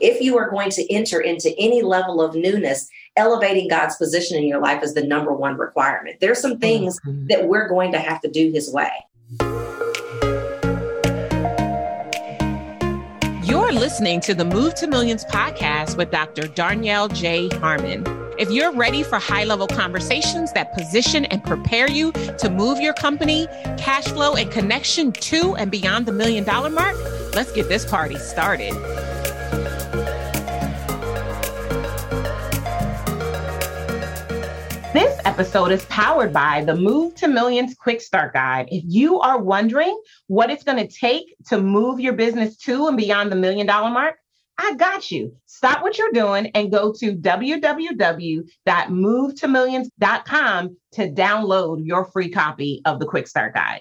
If you are going to enter into any level of newness, elevating God's position in your life is the number one requirement. There's some things mm-hmm. that we're going to have to do His way. You're listening to the Move to Millions podcast with Dr. Darnyelle J. Harmon. If you're ready for high level conversations that position and prepare you to move your company, cash flow, and connection to and beyond the million dollar mark, let's get this party started. Episode is powered by the Move to Millions Quick Start Guide. If you are wondering what it's going to take to move your business to and beyond the million dollar mark, I got you. Stop what you're doing and go to www.movetomillions.com to download your free copy of the Quick Start Guide.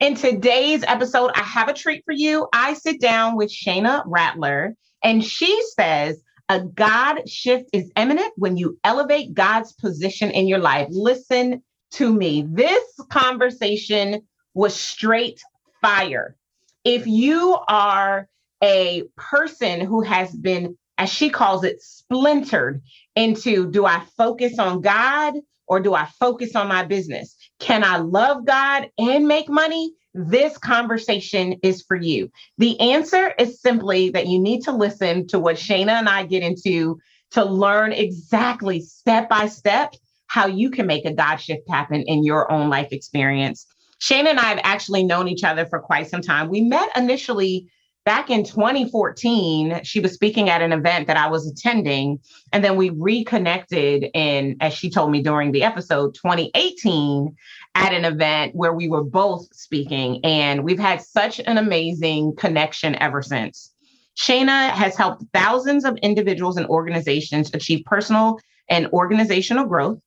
In today's episode, I have a treat for you. I sit down with Shana Rattler, and she says a God shift is imminent when you elevate God's position in your life. Listen to me. This conversation was straight fire. If you are a person who has been, as she calls it, splintered into do I focus on God or do I focus on my business? Can I love God and make money? This conversation is for you. The answer is simply that you need to listen to what Shana and I get into to learn exactly step by step how you can make a God shift happen in your own life experience. Shana and I have actually known each other for quite some time. We met initially back in 2014. She was speaking at an event that I was attending. And then we reconnected in, as she told me during the episode, 2018 at an event where we were both speaking, and we've had such an amazing connection ever since. Shana has helped thousands of individuals and organizations achieve personal and organizational growth.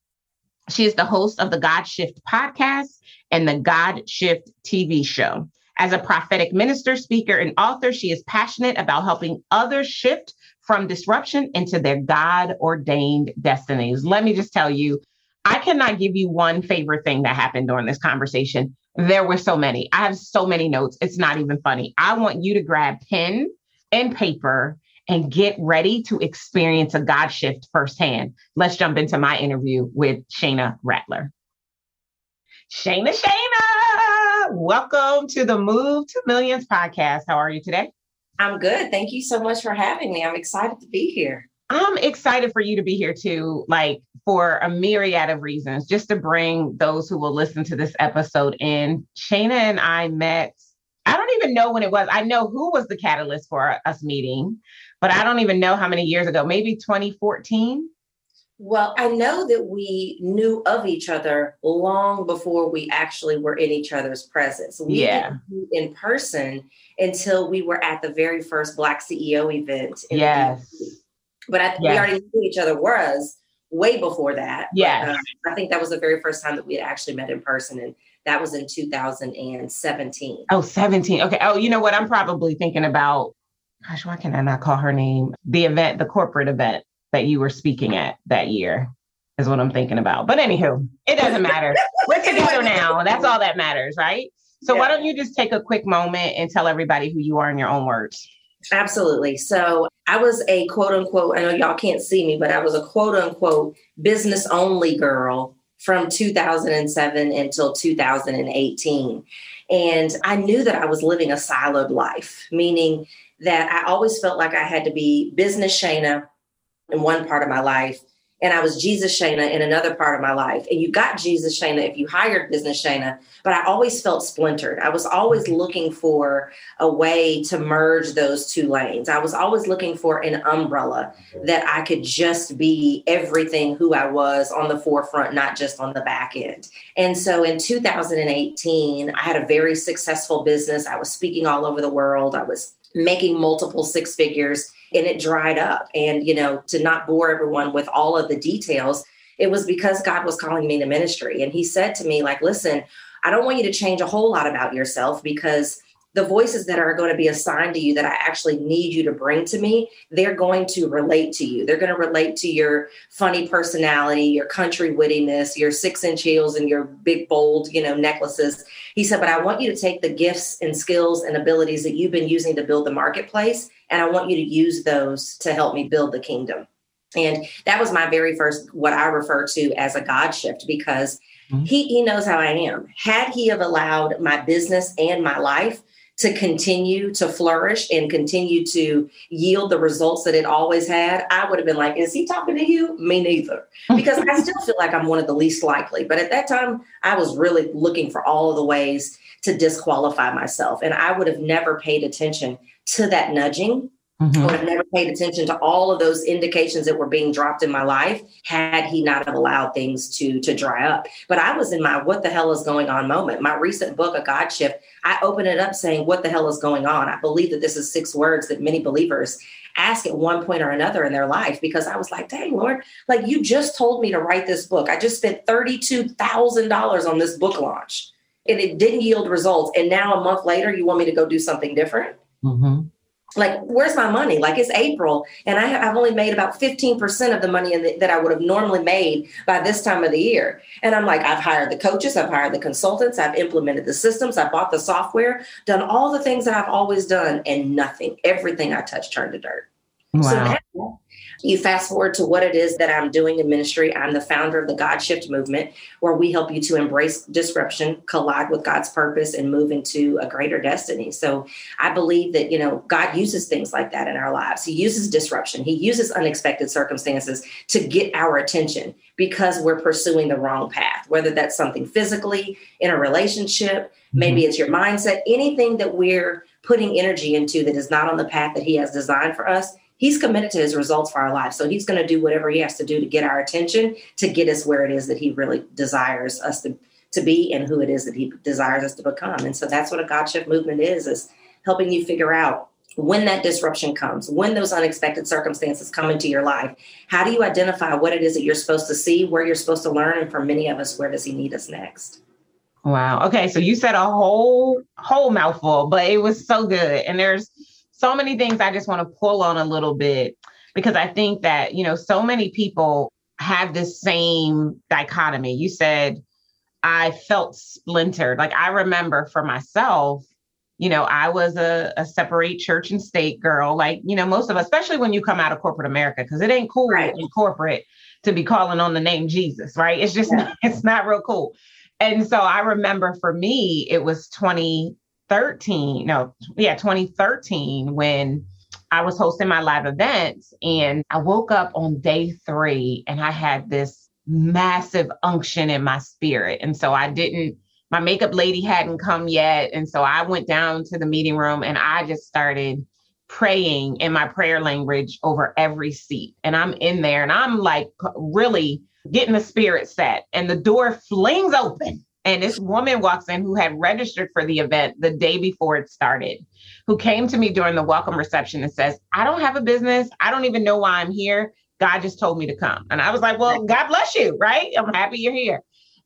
She is the host of the God Shift podcast and the God Shift TV show. As a prophetic minister, speaker, and author, she is passionate about helping others shift from disruption into their God ordained destinies. Let me just tell you, I cannot give you one favorite thing that happened during this conversation. There were so many. I have so many notes. It's not even funny. I want you to grab pen and paper and get ready to experience a God shift firsthand. Let's jump into my interview with Shana Rattler. Shana, Shana, welcome to the Move to Millions podcast. How are you today? I'm good. Thank you so much for having me. I'm excited to be here. I'm excited for you to be here too, like for a myriad of reasons, just to bring those who will listen to this episode in. Shana and I met, I don't even know when it was. I know who was the catalyst for us meeting, but I don't even know how many years ago, maybe 2014. Well, I know that we knew of each other long before we actually were in each other's presence. We yeah. in person until we were at the very first Black CEO event. yes. But I, yeah. we already knew each other was way before that. Yeah. Uh, I think that was the very first time that we had actually met in person. And that was in 2017. Oh, 17. Okay. Oh, you know what? I'm probably thinking about, gosh, why can I not call her name? The event, the corporate event that you were speaking at that year is what I'm thinking about. But anywho, it doesn't matter. We're together now. That's all that matters, right? So yeah. why don't you just take a quick moment and tell everybody who you are in your own words? Absolutely. So I was a quote unquote, I know y'all can't see me, but I was a quote unquote business only girl from 2007 until 2018. And I knew that I was living a siloed life, meaning that I always felt like I had to be business Shana in one part of my life and I was Jesus Shana in another part of my life. And you got Jesus Shana if you hired business Shana, but I always felt splintered. I was always looking for a way to merge those two lanes. I was always looking for an umbrella that I could just be everything who I was on the forefront, not just on the back end. And so in 2018, I had a very successful business. I was speaking all over the world. I was making multiple six figures and it dried up. And, you know, to not bore everyone with all of the details, it was because God was calling me to ministry. And He said to me, like, listen, I don't want you to change a whole lot about yourself because the voices that are going to be assigned to you that I actually need you to bring to me, they're going to relate to you. They're going to relate to your funny personality, your country wittiness, your six inch heels, and your big, bold, you know, necklaces. He said, But I want you to take the gifts and skills and abilities that you've been using to build the marketplace, and I want you to use those to help me build the kingdom. And that was my very first, what I refer to as a God shift, because mm-hmm. he, he knows how I am. Had he have allowed my business and my life to continue to flourish and continue to yield the results that it always had, I would have been like, Is he talking to you? Me neither. Because I still feel like I'm one of the least likely. But at that time, I was really looking for all of the ways to disqualify myself. And I would have never paid attention to that nudging Mm-hmm. I would have never paid attention to all of those indications that were being dropped in my life had he not have allowed things to to dry up. But I was in my what the hell is going on moment. My recent book, A God Shift, I open it up saying, What the hell is going on? I believe that this is six words that many believers ask at one point or another in their life because I was like, dang, Lord, like you just told me to write this book. I just spent $32,000 on this book launch and it didn't yield results. And now a month later, you want me to go do something different? Mm-hmm like where's my money? Like it's april and I have, only made about 15% of the money the, that i would have normally made by this time of the year. And i'm like i've hired the coaches i've hired the consultants i've implemented the systems i bought the software done all the things that i've always done and nothing. Everything i touched turned to dirt. Wow. so now you fast forward to what it is that I'm doing in ministry. I'm the founder of the God Shift movement, where we help you to embrace disruption, collide with God's purpose, and move into a greater destiny. So I believe that, you know, God uses things like that in our lives. He uses disruption, He uses unexpected circumstances to get our attention because we're pursuing the wrong path, whether that's something physically in a relationship, maybe mm-hmm. it's your mindset, anything that we're putting energy into that is not on the path that He has designed for us he's committed to his results for our lives. So he's going to do whatever he has to do to get our attention, to get us where it is that he really desires us to, to be and who it is that he desires us to become. And so that's what a God shift movement is, is helping you figure out when that disruption comes, when those unexpected circumstances come into your life, how do you identify what it is that you're supposed to see, where you're supposed to learn, and for many of us, where does he need us next? Wow. Okay. So you said a whole whole mouthful, but it was so good. And there's so many things I just want to pull on a little bit because I think that, you know, so many people have this same dichotomy. You said, I felt splintered. Like I remember for myself, you know, I was a, a separate church and state girl, like, you know, most of us, especially when you come out of corporate America, because it ain't cool right. in corporate to be calling on the name Jesus, right? It's just, yeah. it's not real cool. And so I remember for me, it was 20, 2013, no, yeah, 2013 when I was hosting my live events and I woke up on day three and I had this massive unction in my spirit. And so I didn't, my makeup lady hadn't come yet. And so I went down to the meeting room and I just started praying in my prayer language over every seat. And I'm in there and I'm like really getting the spirit set. And the door flings open and this woman walks in who had registered for the event the day before it started, who came to me during the welcome reception and says, I don't have a business. I don't even know why I'm here. God just told me to come. And I was like, Well, God bless you, right? I'm happy you're here.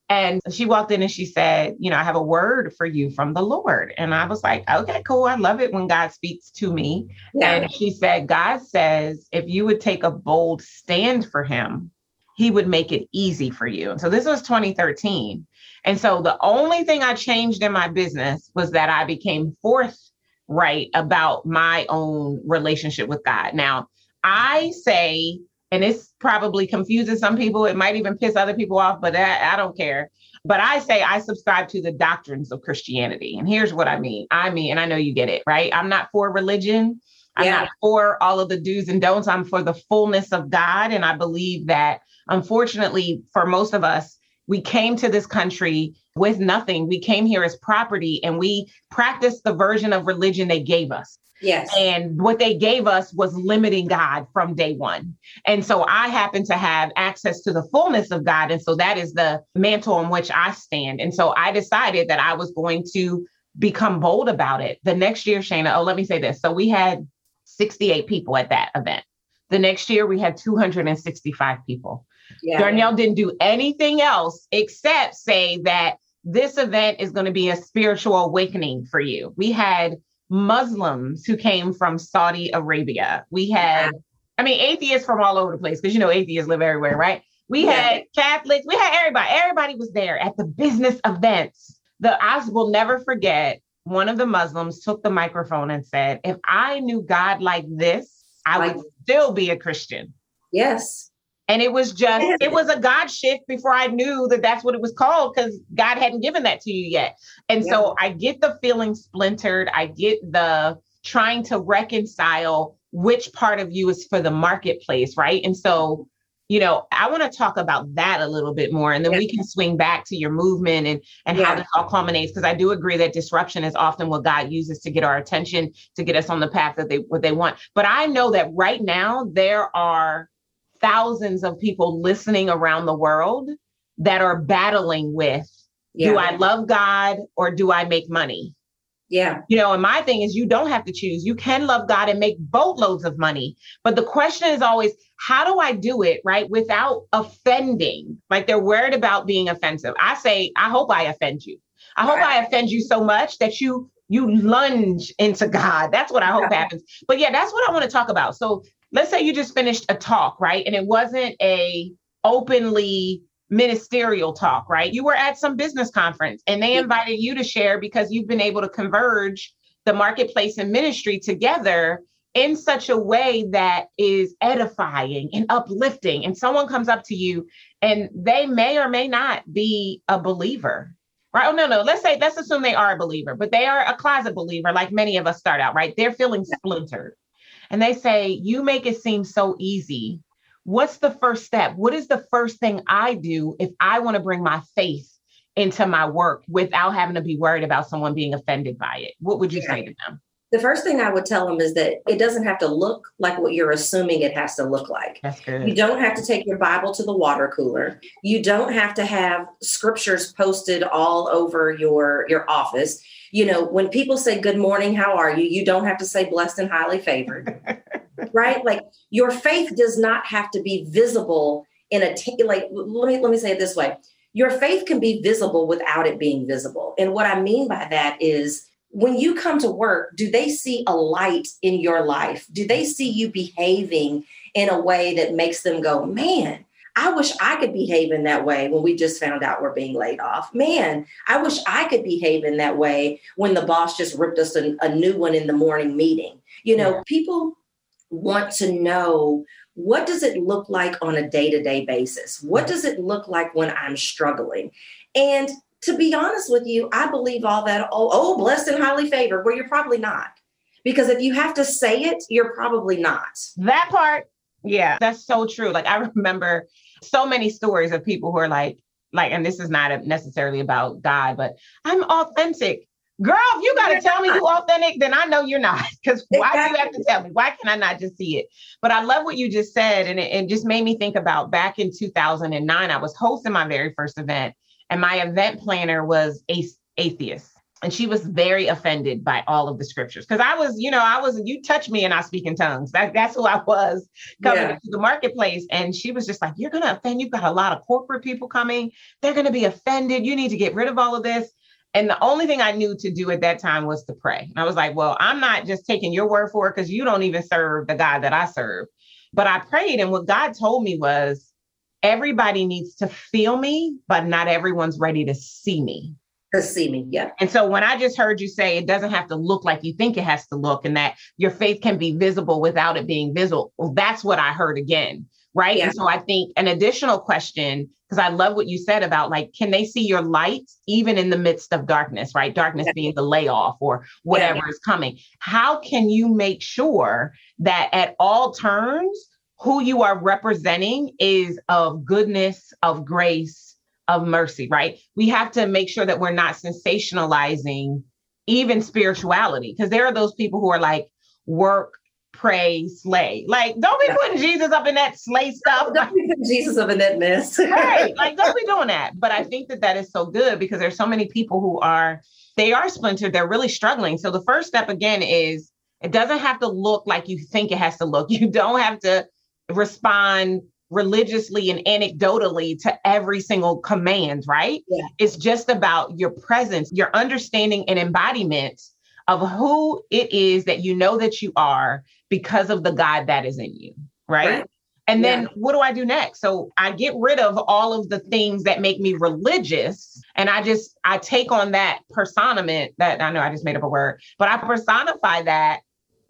And she walked in and she said, You know, I have a word for you from the Lord. And I was like, Okay, cool. I love it when God speaks to me. Yeah. And she said, God says, if you would take a bold stand for him, he would make it easy for you. And so this was 2013. And so the only thing I changed in my business was that I became forthright about my own relationship with God. Now, I say, and this probably confuses some people, it might even piss other people off, but I, I don't care. But I say I subscribe to the doctrines of Christianity. And here's what I mean I mean, and I know you get it, right? I'm not for religion. I'm yeah. not for all of the do's and don'ts. I'm for the fullness of God. And I believe that unfortunately, for most of us, we came to this country with nothing. We came here as property and we practiced the version of religion they gave us. Yes. And what they gave us was limiting God from day one. And so I happen to have access to the fullness of God. And so that is the mantle on which I stand. And so I decided that I was going to become bold about it. The next year, Shana, oh, let me say this. So we had 68 people at that event. The next year, we had 265 people. Yeah. Darnyelle didn't do anything else except say that this event is going to be a spiritual awakening for you. We had Muslims who came from Saudi Arabia. We had, I mean, atheists from all over the place because you know atheists live everywhere, right? We yeah. had Catholics, we had everybody. Everybody was there at the business events. The I will never forget one of the Muslims took the microphone and said, If I knew God like this, I like, would still be a Christian. Yes. And it was just, it was a God shift before I knew that that's what it was called because God hadn't given that to you yet. And yeah. so I get the feeling splintered. I get the trying to reconcile which part of you is for the marketplace, right? And so you know, I want to talk about that a little bit more, and then yeah. we can swing back to your movement and and yeah. how this all culminates. Because I do agree that disruption is often what God uses to get our attention, to get us on the path that they what they want. But I know that right now there are thousands of people listening around the world that are battling with: yeah. Do I love God or do I make money? Yeah. You know, and my thing is you don't have to choose. You can love God and make boatloads of money. But the question is always, how do I do it right without offending? Like they're worried about being offensive. I say, I hope I offend you. I hope I offend you so much that you you lunge into God. That's what I hope happens. But yeah, that's what I want to talk about. So let's say you just finished a talk, right? And it wasn't a openly ministerial talk, right? You were at some business conference and they invited you to share because you've been able to converge the marketplace and ministry together in such a way that is edifying and uplifting. And someone comes up to you and they may or may not be a believer. Right? Oh, no, no. Let's say, let's assume they are a believer, but they are a closet believer, like many of us start out, right? They're feeling splintered. And they say, You make it seem so easy what's the first step? What is the first thing I do if I want to bring my faith into my work without having to be worried about someone being offended by it? What would you yeah. say to them? The first thing I would tell them is that it doesn't have to look like what you're assuming it has to look like. That's good. You don't have to take your Bible to the water cooler. You don't have to have scriptures posted all over your your office. You know, when people say good morning, how are you? You don't have to say blessed and highly favored. right? Like your faith does not have to be visible in a t- like let me let me say it this way. Your faith can be visible without it being visible. And what I mean by that is when you come to work, do they see a light in your life? Do they see you behaving in a way that makes them go, "Man, I wish I could behave in that way when we just found out we're being laid off. Man, I wish I could behave in that way when the boss just ripped us a, a new one in the morning meeting. You know, yeah. people want to know what does it look like on a day-to-day basis what does it look like when i'm struggling and to be honest with you i believe all that oh, oh blessed and highly favored well you're probably not because if you have to say it you're probably not that part yeah that's so true like i remember so many stories of people who are like like and this is not necessarily about god but i'm authentic Girl, if you got to tell me you authentic, then I know you're not. Because why do you have to tell me? Why can I not just see it? But I love what you just said. And it, it just made me think about back in 2009, I was hosting my very first event, and my event planner was a atheist. And she was very offended by all of the scriptures. Because I was, you know, I was, you touch me and I speak in tongues. That, that's who I was coming yeah. into the marketplace. And she was just like, You're going to offend. You've got a lot of corporate people coming. They're going to be offended. You need to get rid of all of this. And the only thing I knew to do at that time was to pray. And I was like, well, I'm not just taking your word for it because you don't even serve the God that I serve. But I prayed, and what God told me was everybody needs to feel me, but not everyone's ready to see me. To see me, yeah. And so when I just heard you say it doesn't have to look like you think it has to look, and that your faith can be visible without it being visible, well, that's what I heard again right? Yeah. And so I think an additional question, because I love what you said about like, can they see your light even in the midst of darkness, right? Darkness yeah. being the layoff or whatever yeah, is coming. How can you make sure that at all turns, who you are representing is of goodness, of grace, of mercy, right? We have to make sure that we're not sensationalizing even spirituality, because there are those people who are like, work pray, slay. Like, don't be putting Jesus up in that slay stuff. Don't be putting Jesus up in that mess. right. Like, don't be doing that. But I think that that is so good because there's so many people who are, they are splintered. They're really struggling. So the first step again is it doesn't have to look like you think it has to look. You don't have to respond religiously and anecdotally to every single command, right? Yeah. It's just about your presence, your understanding and embodiment of who it is that you know that you are because of the God that is in you, right? right. And yeah. then what do I do next? So I get rid of all of the things that make me religious and I just I take on that personament that I know I just made up a word, but I personify that.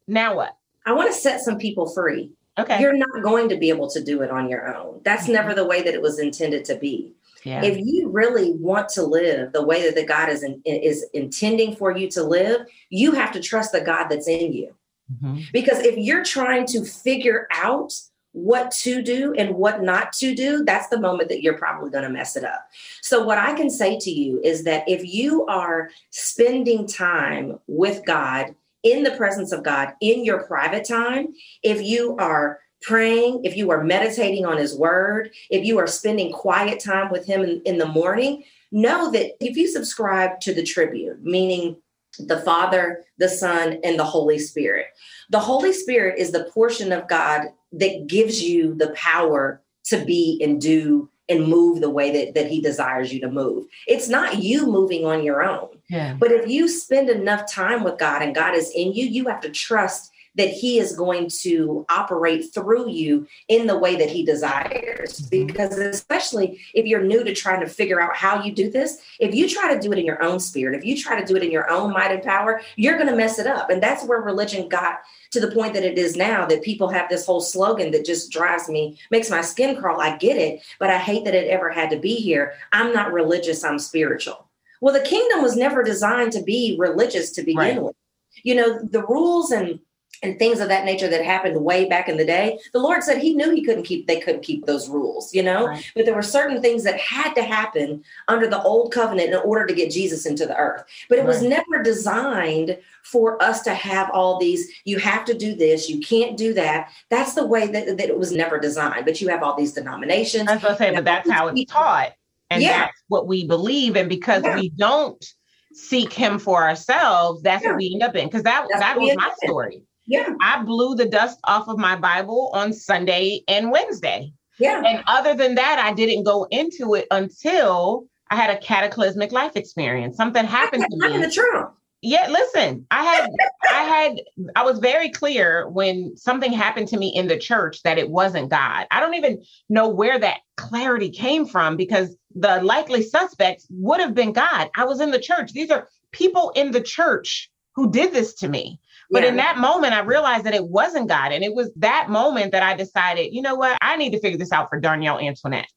Now what? I want to set some people free. Okay. You're not going to be able to do it on your own. That's mm-hmm. never the way that it was intended to be. Yeah. If you really want to live the way that the God is in, is intending for you to live, you have to trust the God that's in you. Mm-hmm. Because if you're trying to figure out what to do and what not to do, that's the moment that you're probably going to mess it up. So, what I can say to you is that if you are spending time with God, in the presence of God, in your private time, if you are praying, if you are meditating on His Word, if you are spending quiet time with Him in, in the morning, know that if you subscribe to the Triune, meaning the Father, the Son, and the Holy Spirit. The Holy Spirit is the portion of God that gives you the power to be and do and move the way that, that he desires you to move. It's not you moving on your own. Yeah. But if you spend enough time with God and God is in you, you have to trust that he is going to operate through you in the way that he desires. Mm-hmm. Because especially if you're new to trying to figure out how you do this, if you try to do it in your own spirit, if you try to do it in your own might and power, you're going to mess it up. And that's where religion got to the point that it is now that people have this whole slogan that just drives me, makes my skin crawl. I get it, but I hate that it ever had to be here. I'm not religious, I'm spiritual. Well, the kingdom was never designed to be religious to begin right. with. You know, the rules and and things of that nature that happened way back in the day the lord said he knew he couldn't keep they couldn't keep those rules you know right. but there were certain things that had to happen under the old covenant in order to get jesus into the earth but it right. was never designed for us to have all these you have to do this you can't do that that's the way that, that it was never designed but you have all these denominations that's what i'm saying but that's how it's taught and yeah. that's what we believe and because yeah. we don't seek him for ourselves that's yeah. what we end up in because that that's that was my story yeah. I blew the dust off of my Bible on Sunday and Wednesday. Yeah. And other than that, I didn't go into it until I had a cataclysmic life experience. Something happened to me. The Trump. Yeah, listen, I had I had I was very clear when something happened to me in the church that it wasn't God. I don't even know where that clarity came from because the likely suspects would have been God. I was in the church. These are people in the church who did this to me. But yeah. in that moment, I realized that it wasn't God. And it was that moment that I decided, you know what? I need to figure this out for Darnyelle Antoinette.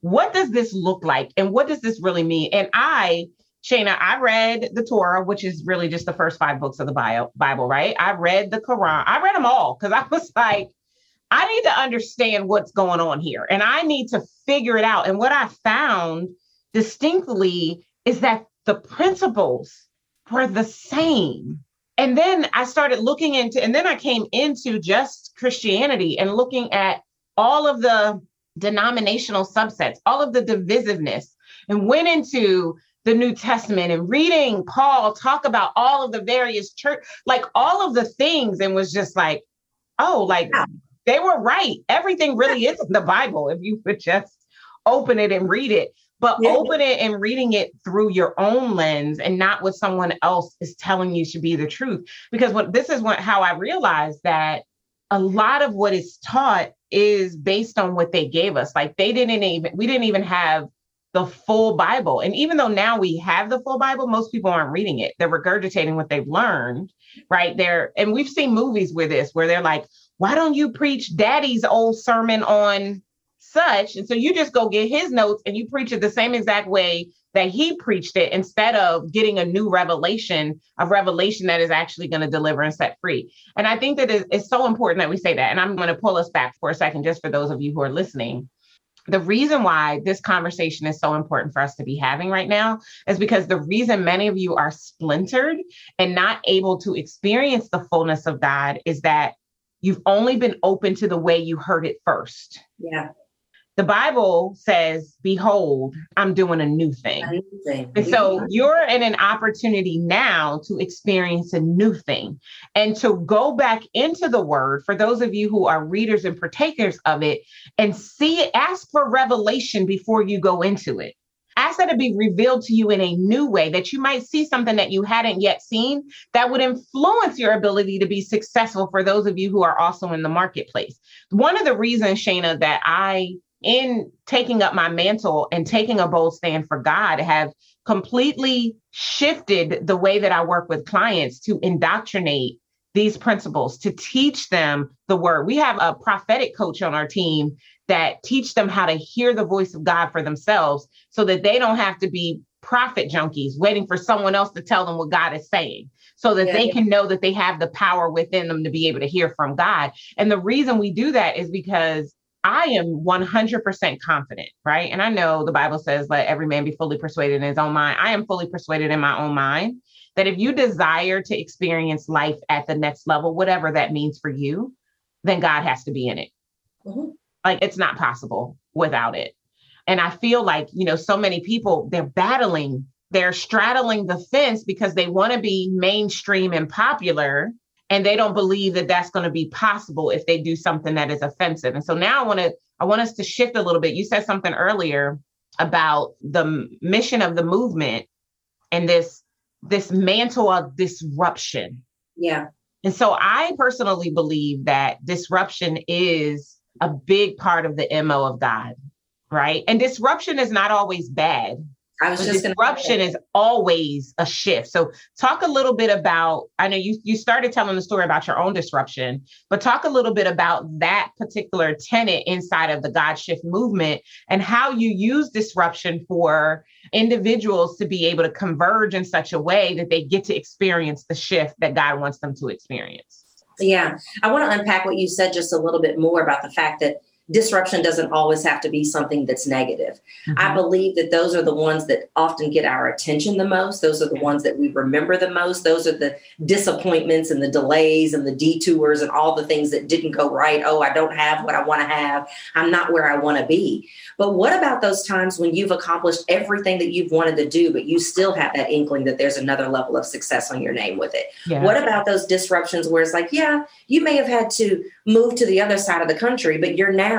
What does this look like? And what does this really mean? And I, Shana, I read the Torah, which is really just the first five books of the Bible, right? I read the Quran. I read them all because I was like, I need to understand what's going on here and I need to figure it out. And what I found distinctly is that the principles were the same and then I started looking into, and then I came into just Christianity and looking at all of the denominational subsets, all of the divisiveness, and went into the New Testament and reading Paul talk about all of the various church, like all of the things, and was just like, oh, like they were right. Everything really is in the Bible if you would just open it and read it. But yeah. open it and reading it through your own lens and not what someone else is telling you should be the truth. Because what this is what how i realized that a lot of what is taught is based on what they gave us. Like they didn't even we didn't even have the full bible and even though now we have the full bible most people aren't reading it they're regurgitating what they've learned right there and we've seen movies with this where they're like why don't you preach daddy's old sermon on such. And so you just go get his notes and you preach it the same exact way that he preached it instead of getting a new revelation, of revelation that is actually going to deliver and set free. And I think that it's so important that we say that. And I'm going to pull us back for a second, just for those of you who are listening. The reason why this conversation is so important for us to be having right now is because the reason many of you are splintered and not able to experience the fullness of God is that you've only been open to the way you heard it first. Yeah the Bible says, Behold, I'm doing a new thing. A new thing. And so you're in an opportunity now to experience a new thing and to go back into the word for those of you who are readers and partakers of it and see it, ask for revelation before you go into it. Ask that it be revealed to you in a new way, that you might see something that you hadn't yet seen that would influence your ability to be successful for those of you who are also in the marketplace. One of the reasons, Shana, that I in taking up my mantle and taking a bold stand for God have completely shifted the way that I work with clients to indoctrinate these principles, to teach them the word. We have a prophetic coach on our team that teach them how to hear the voice of God for themselves so that they don't have to be prophet junkies waiting for someone else to tell them what God is saying so that yeah, they yeah. can know that they have the power within them to be able to hear from God. And the reason we do that is because I am 100% confident, right? And I know the Bible says, let every man be fully persuaded in his own mind. I am fully persuaded in my own mind that if you desire to experience life at the next level, whatever that means for you, then God has to be in it. Mm-hmm. Like it's not possible without it. And I feel like, you know, so many people, they're battling, they're straddling the fence because they want to be mainstream and popular and they don't believe that that's going to be possible if they do something that is offensive. And so now I want to I want us to shift a little bit. You said something earlier about the mission of the movement and this this mantle of disruption. Yeah. And so I personally believe that disruption is a big part of the MO of God, right? And disruption is not always bad. I was just disruption is always a shift. So talk a little bit about, I know you you started telling the story about your own disruption, but talk a little bit about that particular tenet inside of the God shift movement and how you use disruption for individuals to be able to converge in such a way that they get to experience the shift that God wants them to experience. Yeah. I want to unpack what you said just a little bit more about the fact that disruption doesn't always have to be something that's negative. Mm-hmm. I believe that those are the ones that often get our attention the most. Those are the ones that we remember the most. Those are the disappointments and the delays and the detours and all the things that didn't go right. Oh, I don't have what I want to have. I'm not where I want to be. But what about those times when you've accomplished everything that you've wanted to do, but you still have that inkling that there's another level of success on your name with it? Yeah. What about those disruptions where it's like, yeah, you may have had to move to the other side of the country, but you're now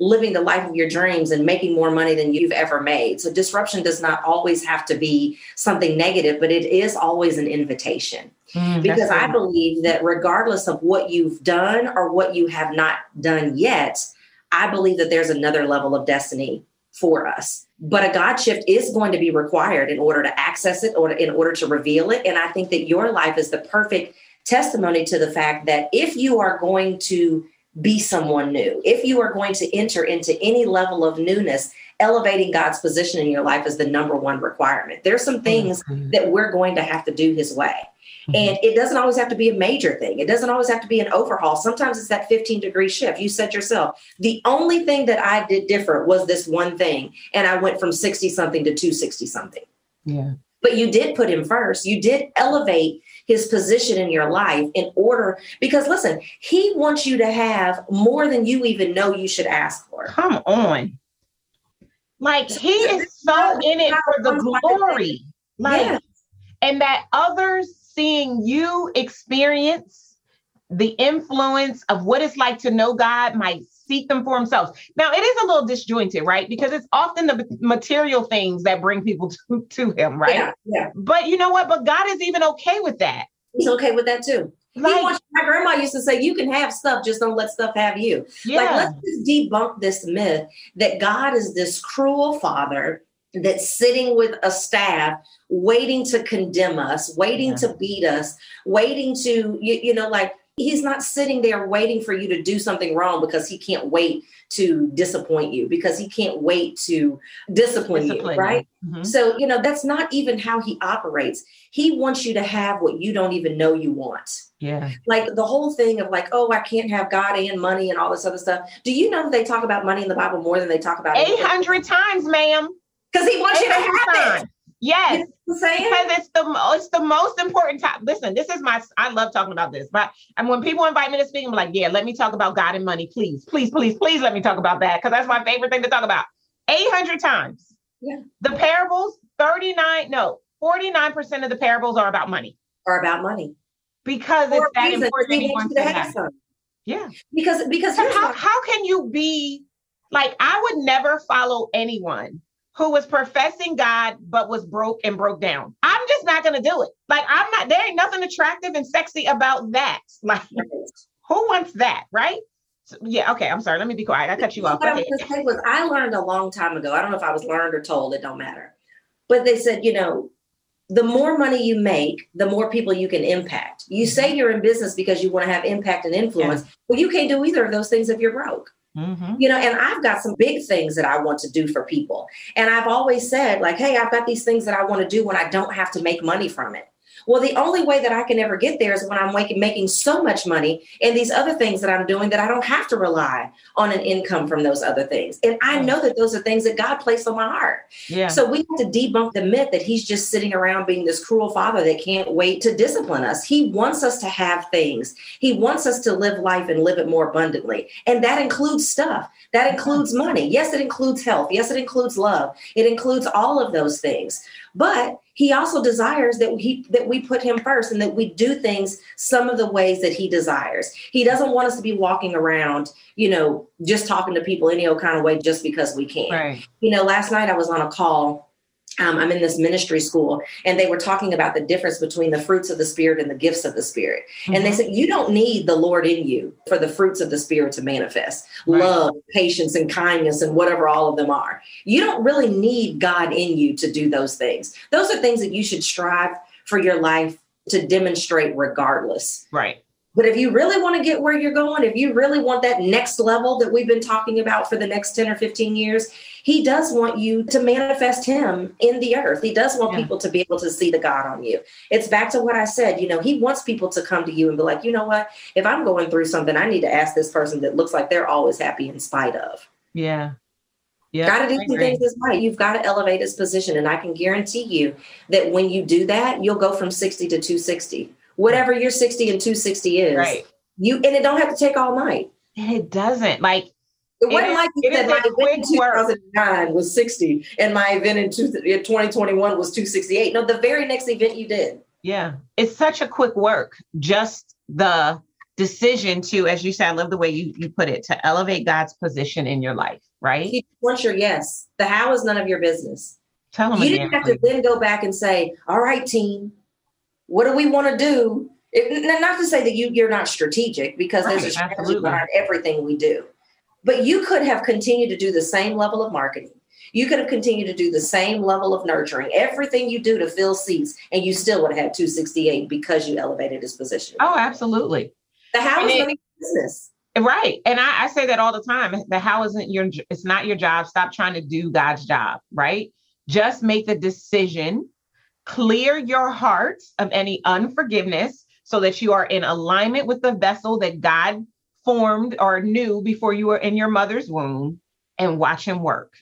living the life of your dreams and making more money than you've ever made. So disruption does not always have to be something negative, but it is always an invitation. Mm, because I believe that regardless of what you've done or what you have not done yet, I believe that there's another level of destiny for us. But a God shift is going to be required in order to access it or in order to reveal it. And I think that your life is the perfect testimony to the fact that if you are going to be someone new, if you are going to enter into any level of newness, elevating God's position in your life is the number one requirement. There's some things mm-hmm. that we're going to have to do His way. Mm-hmm. And it doesn't always have to be a major thing. It doesn't always have to be an overhaul. Sometimes it's that 15 degree shift. You said yourself, the only thing that I did different was this one thing. And I went from 60 something to 260 something. Yeah. But you did put him first. You did elevate his position in your life in order because listen, he wants you to have more than you even know you should ask for. Come on. Like he is so in it for the glory. Like yes. and that others seeing you experience the influence of what it's like to know God might seek them for themselves. Now, it is a little disjointed, right? Because it's often the material things that bring people to, to him, right? Yeah, yeah. But you know what? But God is even okay with that. He's okay with that too. Like, wants, my grandma used to say, "You can have stuff, just don't let stuff have you." Yeah. Like, let's just debunk this myth that God is this cruel father that's sitting with a staff waiting to condemn us, waiting yeah. to beat us, waiting to you, you know, like he's not sitting there waiting for you to do something wrong because he can't wait to disappoint you because he can't wait to discipline, discipline you. right? Mm-hmm. so you know that's not even how he operates. He wants you to have what you don't even know you want. Yeah. Like the whole thing of like oh i can't have god and money and all this other stuff. Do you know that they talk about money in the bible more than they talk about 800 times ma'am. Because he wants you to have times. it Yes. You know saying? Because it's the it's the most important time. Listen, this is my I love talking about this. But and when people invite me to speak, I'm like, yeah, let me talk about God and money, please, please, please, please let me talk about that. Because that's my favorite thing to talk about. 800 times. Yeah. The parables, 39, no, 49% of the parables are about money. Are about money. Because it's that important. You to have some. Yeah. Because because how, how can you be like I would never follow anyone who was professing God but was broke and broke down. I'm just not gonna do it. Like I'm not there ain't nothing attractive and sexy about that. Like who wants that, right? So, yeah, okay. I'm sorry. Let me be quiet. I cut you off. What I was gonna say was I learned a long time ago. I don't know if I was learned or told, it don't matter. But they said, you know, the more money you make, the more people you can impact. You mm-hmm. say you're in business because you want to have impact and influence. Yeah. Well, you can't do either of those things if you're broke. Mm-hmm. You know, and I've got some big things that I want to do for people. And I've always said, like, hey, I've got these things that I want to do when I don't have to make money from it. Well, the only way that I can ever get there is when I'm making, making so much money and these other things that I'm doing that I don't have to rely on an income from those other things. And I know that those are things that God placed on my heart. Yeah. So we have to debunk the myth that He's just sitting around being this cruel father that can't wait to discipline us. He wants us to have things, He wants us to live life and live it more abundantly. And that includes stuff. That includes money. Yes, it includes health. Yes, it includes love. It includes all of those things. But he also desires that he that we put him first and that we do things some of the ways that he desires. He doesn't want us to be walking around, you know, just talking to people any old kind of way just because we can. Right. You know, last night I was on a call um, I'm in this ministry school, and they were talking about the difference between the fruits of the Spirit and the gifts of the Spirit. Mm-hmm. And they mm-hmm. said, You don't need the Lord in you for the fruits of the Spirit to manifest right. love, patience, and kindness, and whatever all of them are. You don't really need God in you to do those things. Those are things that you should strive for your life to demonstrate regardless. Right. But if you really want to get where you're going, if you really want that next level that we've been talking about for the next 10 or 15 years, he does want you to manifest him in the earth. He does want yeah. people to be able to see the God on you. It's back to what I said. You know, he wants people to come to you and be like, you know what? If I'm going through something, I need to ask this person that looks like they're always happy in spite of. Yeah. Yeah, got to do some things this right. You've got to elevate his position. And I can guarantee you that when you do that, you'll go from 60 to 260. Whatever your 60 and 260 is. Right. You and it don't have to take all night. And it doesn't. Like it wasn't like you said my event in 2009 was 60 and my event in, two, in 2021 was 268. No, the very next event you did. Yeah. It's such a quick work. Just the decision to, as you said, I love the way you, you put it, to elevate God's position in your life, right? He wants your yes. The how is none of your business. Tell them you again, didn't have please. to then go back and say, all right, team, what do we want to do? It, not to say that you, you're not strategic because right, there's a strategy absolutely. behind everything we do. But you could have continued to do the same level of marketing. You could have continued to do the same level of nurturing, everything you do to fill seats, and you still would have had 268 because you elevated his position. Oh, absolutely. The how is running business. Right. And I, I say that all the time. The how isn't your it's not your job. Stop trying to do God's job, right? Just make the decision, clear your heart of any unforgiveness so that you are in alignment with the vessel that God formed or knew before you were in your mother's womb and watch him work.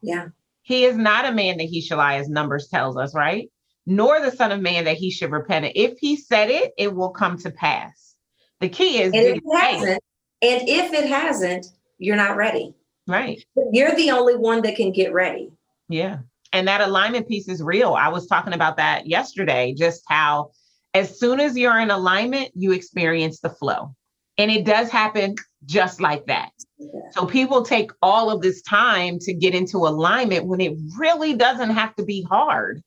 Yeah. He is not a man that he shall lie, as Numbers tells us, right? Nor the son of man that he should repent. It. If he said it, it will come to pass. The key is and if it hasn't, and if it hasn't, you're not ready. Right. You're the only one that can get ready. Yeah. And that alignment piece is real. I was talking about that yesterday, just how as soon as you're in alignment, you experience the flow. And it does happen just like that. So people take all of this time to get into alignment when it really doesn't have to be hard.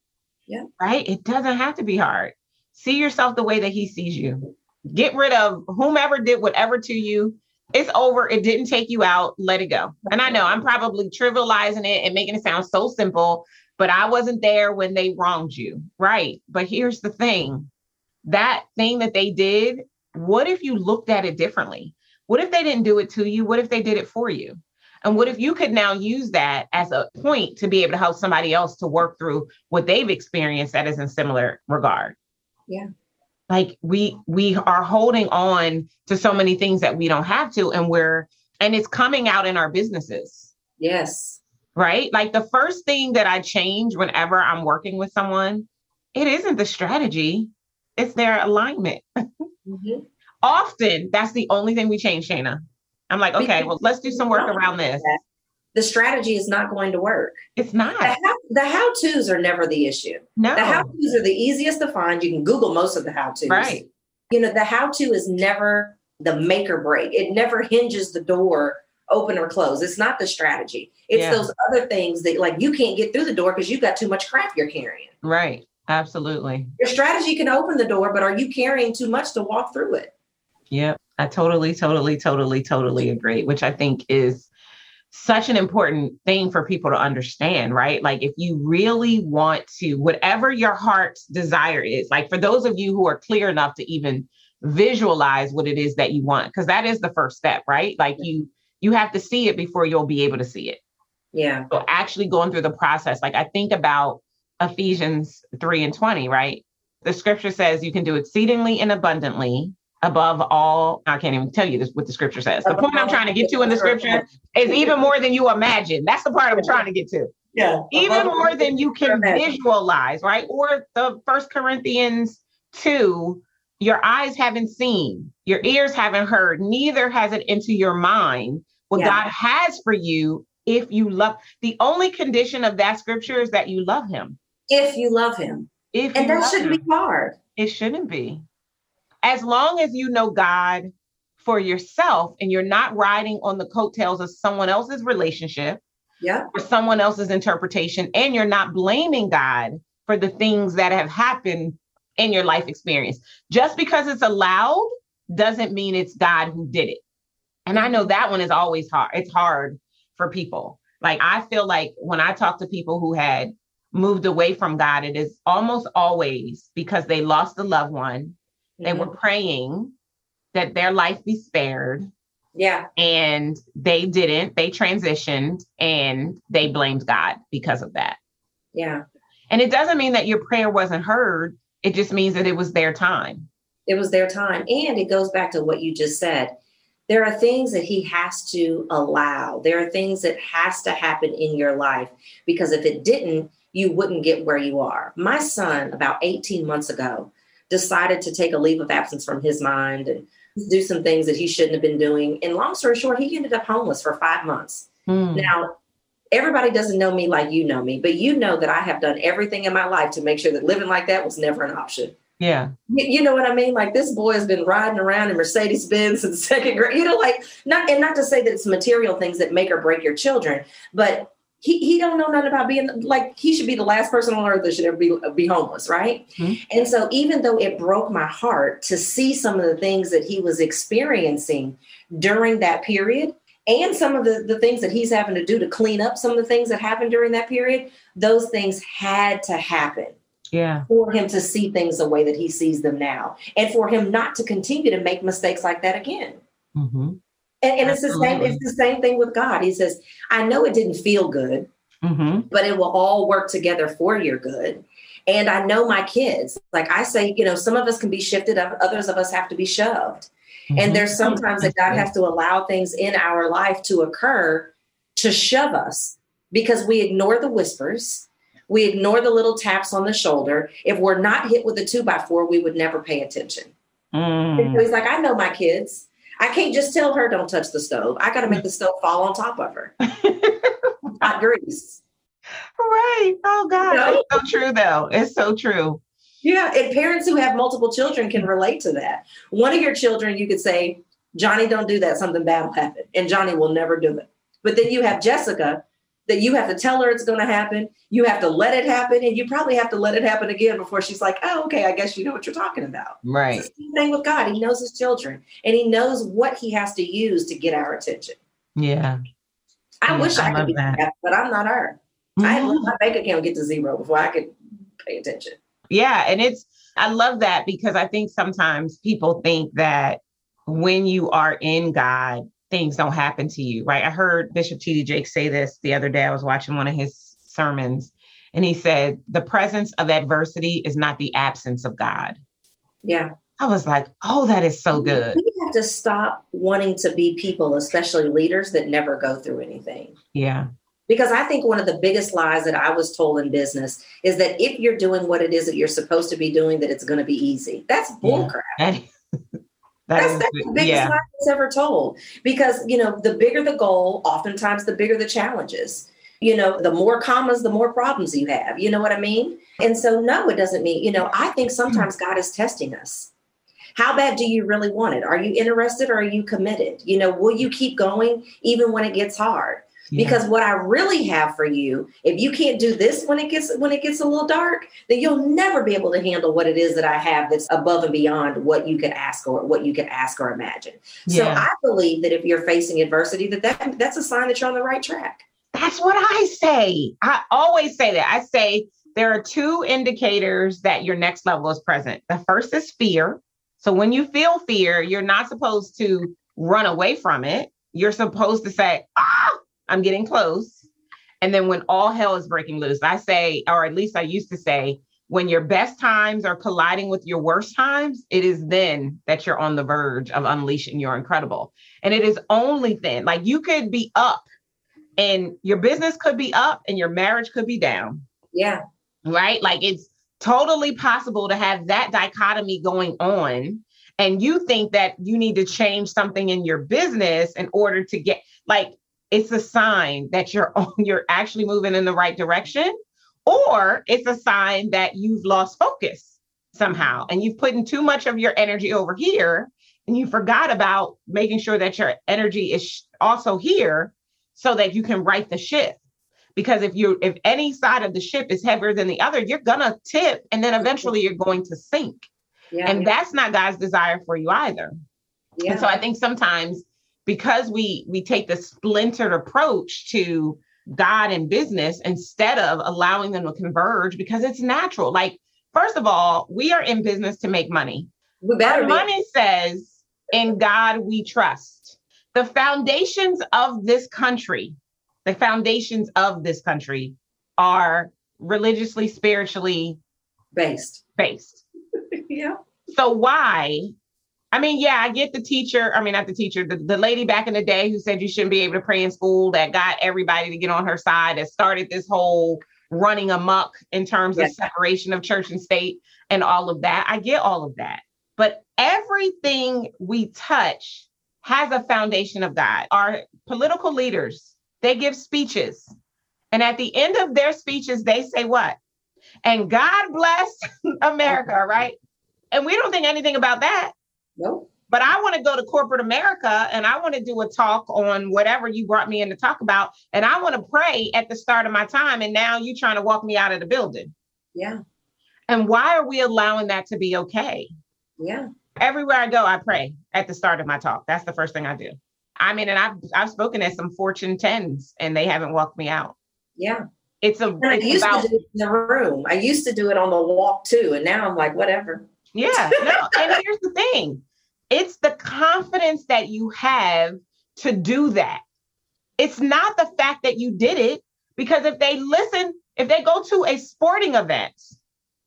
Yeah. Right? It doesn't have to be hard. See yourself the way that he sees you. Get rid of whomever did whatever to you. It's over. It didn't take you out. Let it go. And I know I'm probably trivializing it and making it sound so simple, but I wasn't there when they wronged you. Right. But here's the thing that thing that they did what if you looked at it differently? What if they didn't do it to you? What if they did it for you? And what if you could now use that as a point to be able to help somebody else to work through what they've experienced that is in similar regard? Yeah. Like we we are holding on to so many things that we don't have to and we're and it's coming out in our businesses. Yes. right? Like the first thing that I change whenever I'm working with someone, it isn't the strategy, it's their alignment. Mm-hmm. Often that's the only thing we change, Shana. I'm like, okay, well, let's do some work around this. The strategy is not going to work. It's not. The how, to's are never the issue. No. The how to's are the easiest to find. You can Google most of the how to's. Right. You know, the how to is never the make or break. It never hinges the door open or close. It's not the strategy. It's yeah. those other things that like you can't get through the door because you've got too much crap you're carrying. Right. Absolutely. Your strategy can open the door, but are you carrying too much to walk through it? Yep. I totally, totally, totally, totally agree, which I think is such an important thing for people to understand, right? Like, if you really want to, whatever your heart's desire is, like for those of you who are clear enough to even visualize what it is that you want, because that is the first step, right? Like, you you have to see it before you'll be able to see it. Yeah. So actually going through the process, like I think about Ephesians 3 and 20, right? The scripture says you can do exceedingly and abundantly above all. I can't even tell you this what the scripture says. The point I'm trying to get to in the scripture is even more than you imagine. That's the part I'm trying to get to. Yeah. Even more than you can visualize, right? Or the first Corinthians 2, your eyes haven't seen, your ears haven't heard, neither has it into your mind what yeah. God has for you if you love. The only condition of that scripture is that you love him. If you love him. If and that shouldn't him. be hard. It shouldn't be. As long as you know God for yourself and you're not riding on the coattails of someone else's relationship yeah. or someone else's interpretation, and you're not blaming God for the things that have happened in your life experience. Just because it's allowed doesn't mean it's God who did it. And I know that one is always hard. It's hard for people. Like I feel like when I talk to people who had moved away from God, it is almost always because they lost a loved one. Mm-hmm. They were praying that their life be spared. Yeah. And they didn't. They transitioned and they blamed God because of that. Yeah. And it doesn't mean that your prayer wasn't heard. It just means that it was their time. It was their time. And it goes back to what you just said there are things that he has to allow there are things that has to happen in your life because if it didn't you wouldn't get where you are my son about 18 months ago decided to take a leave of absence from his mind and do some things that he shouldn't have been doing and long story short he ended up homeless for five months mm. now everybody doesn't know me like you know me but you know that i have done everything in my life to make sure that living like that was never an option yeah. You, know what I mean? Like this boy has been riding around in Mercedes Benz since second grade. You know, like not and not to say that it's material things that make or break your children, but he, he don't know nothing about being like he should be the last person on earth that should ever be be homeless, right? Mm-hmm. And so even though it broke my heart to see some of the things that he was experiencing during that period, and some of the, the things that he's having to do to clean up some of the things that happened during that period, those things had to happen yeah for him to see things the way that he sees them now and for him not to continue to make mistakes like that again mm-hmm. And, and it's the same it's the same thing with god he says i know it didn't feel good mm-hmm. but it will all work together for your good and i know my kids like i say you know some of us can be shifted others of us have to be shoved mm-hmm. and there's sometimes that god has to allow things in our life to occur to shove us because we ignore the whispers we ignore the little taps on the shoulder. If we're not hit with a two by four, we would never pay attention. Mm. So he's like, I know my kids. I can't just tell her don't touch the stove. I got to make the stove fall on top of her. Not grease. Right. Oh God. You know? It's so true though. It's so true. Yeah. And parents who have multiple children can relate to that. One of your children, you could say, Johnny, don't do that. Something bad will happen. And Johnny will never do it. But then you have Jessica that you have to tell her it's going to happen. You have to let it happen, and you probably have to let it happen again before she's like, "Oh, okay, I guess you know what you're talking about." Right. It's the same thing with God. He knows his children, and he knows what he has to use to get our attention. Yeah. I yeah, wish I, I could be that. that, but I'm not her. Mm-hmm. I had to let my bank account get to zero before I could pay attention. Yeah, and it's I love that because I think sometimes people think that when you are in God, things don't happen to you, right? I heard Bishop T.D. Jakes say this the other day. I was watching one of his sermons, and he said, The presence of adversity is not the absence of God. Yeah. I was like, oh, that is so good. We have to stop wanting to be people, especially leaders that never go through anything. Yeah. Because I think one of the biggest lies that I was told in business is that if you're doing what it is that you're supposed to be doing, that it's going to be easy. That's bullcrap. Yeah. That that's, is, that's the biggest yeah. lie that's ever told. Because, you know, the bigger the goal, oftentimes the bigger the challenges. You know, the more commas, the more problems you have. You know what I mean? And so, no, it doesn't mean, you know, I think hmm. sometimes God is testing us. How bad do you really want it? Are you interested or are you committed? You know, will you keep going even when it gets hard? Yeah. Because what I really have for you, if you can't do this when it gets when it gets a little dark, then you'll never be able to handle what it is that I have that's above and beyond what you could ask or what you could ask or imagine. Yeah. So I believe that if you're facing adversity, that, that that's a sign that you're on the right track. That's what I say. I always say that. I say there are two indicators that your next level is present. The first is fear. So when you feel fear, you're not supposed to run away from it. You're supposed to say, ah, I'm getting close. And then when all hell is breaking loose, I say, or at least I used to say, when your best times are colliding with your worst times, it is then that you're on the verge of unleashing your incredible. And it is only then, like you could be up and your business could be up and your marriage could be down. Yeah. Right. Like it's totally possible to have that dichotomy going on. And you think that you need to change something in your business in order to get like it's a sign that you're on, you're actually moving in the right direction, or it's a sign that you've lost focus somehow and you've put in too much of your energy over here and you forgot about making sure that your energy is also here so that you can right the ship because if you if any side of the ship is heavier than the other you're gonna tip and then eventually you're going to sink yeah, and yeah. that's not god's desire for you either yeah. and so i think sometimes because we we take the splintered approach to God and business instead of allowing them to converge because it's natural. Like, first of all, we are in business to make money. We better Our money says, in God we trust. The foundations of this country, the foundations of this country are religiously, spiritually based. Based. yeah. So why I mean, yeah, I get the teacher. I mean, not the teacher, the, the lady back in the day who said you shouldn't be able to pray in school that got everybody to get on her side, that started this whole running amok in terms yes. of separation of church and state and all of that. I get all of that. But everything we touch has a foundation of God. Our political leaders, they give speeches. And at the end of their speeches, they say what? And God bless America, right? And we don't think anything about that. Nope. But I want to go to corporate America and I want to do a talk on whatever you brought me in to talk about. And I want to pray at the start of my time. And now you're trying to walk me out of the building. Yeah. And why are we allowing that to be okay? Yeah. Everywhere I go, I pray at the start of my talk. That's the first thing I do. I mean, and I've I've spoken at some Fortune tens and they haven't walked me out. Yeah. It's a I used about, to do it in the room. I used to do it on the walk too. And now I'm like, whatever. Yeah. No, and here's the thing it's the confidence that you have to do that. It's not the fact that you did it, because if they listen, if they go to a sporting event,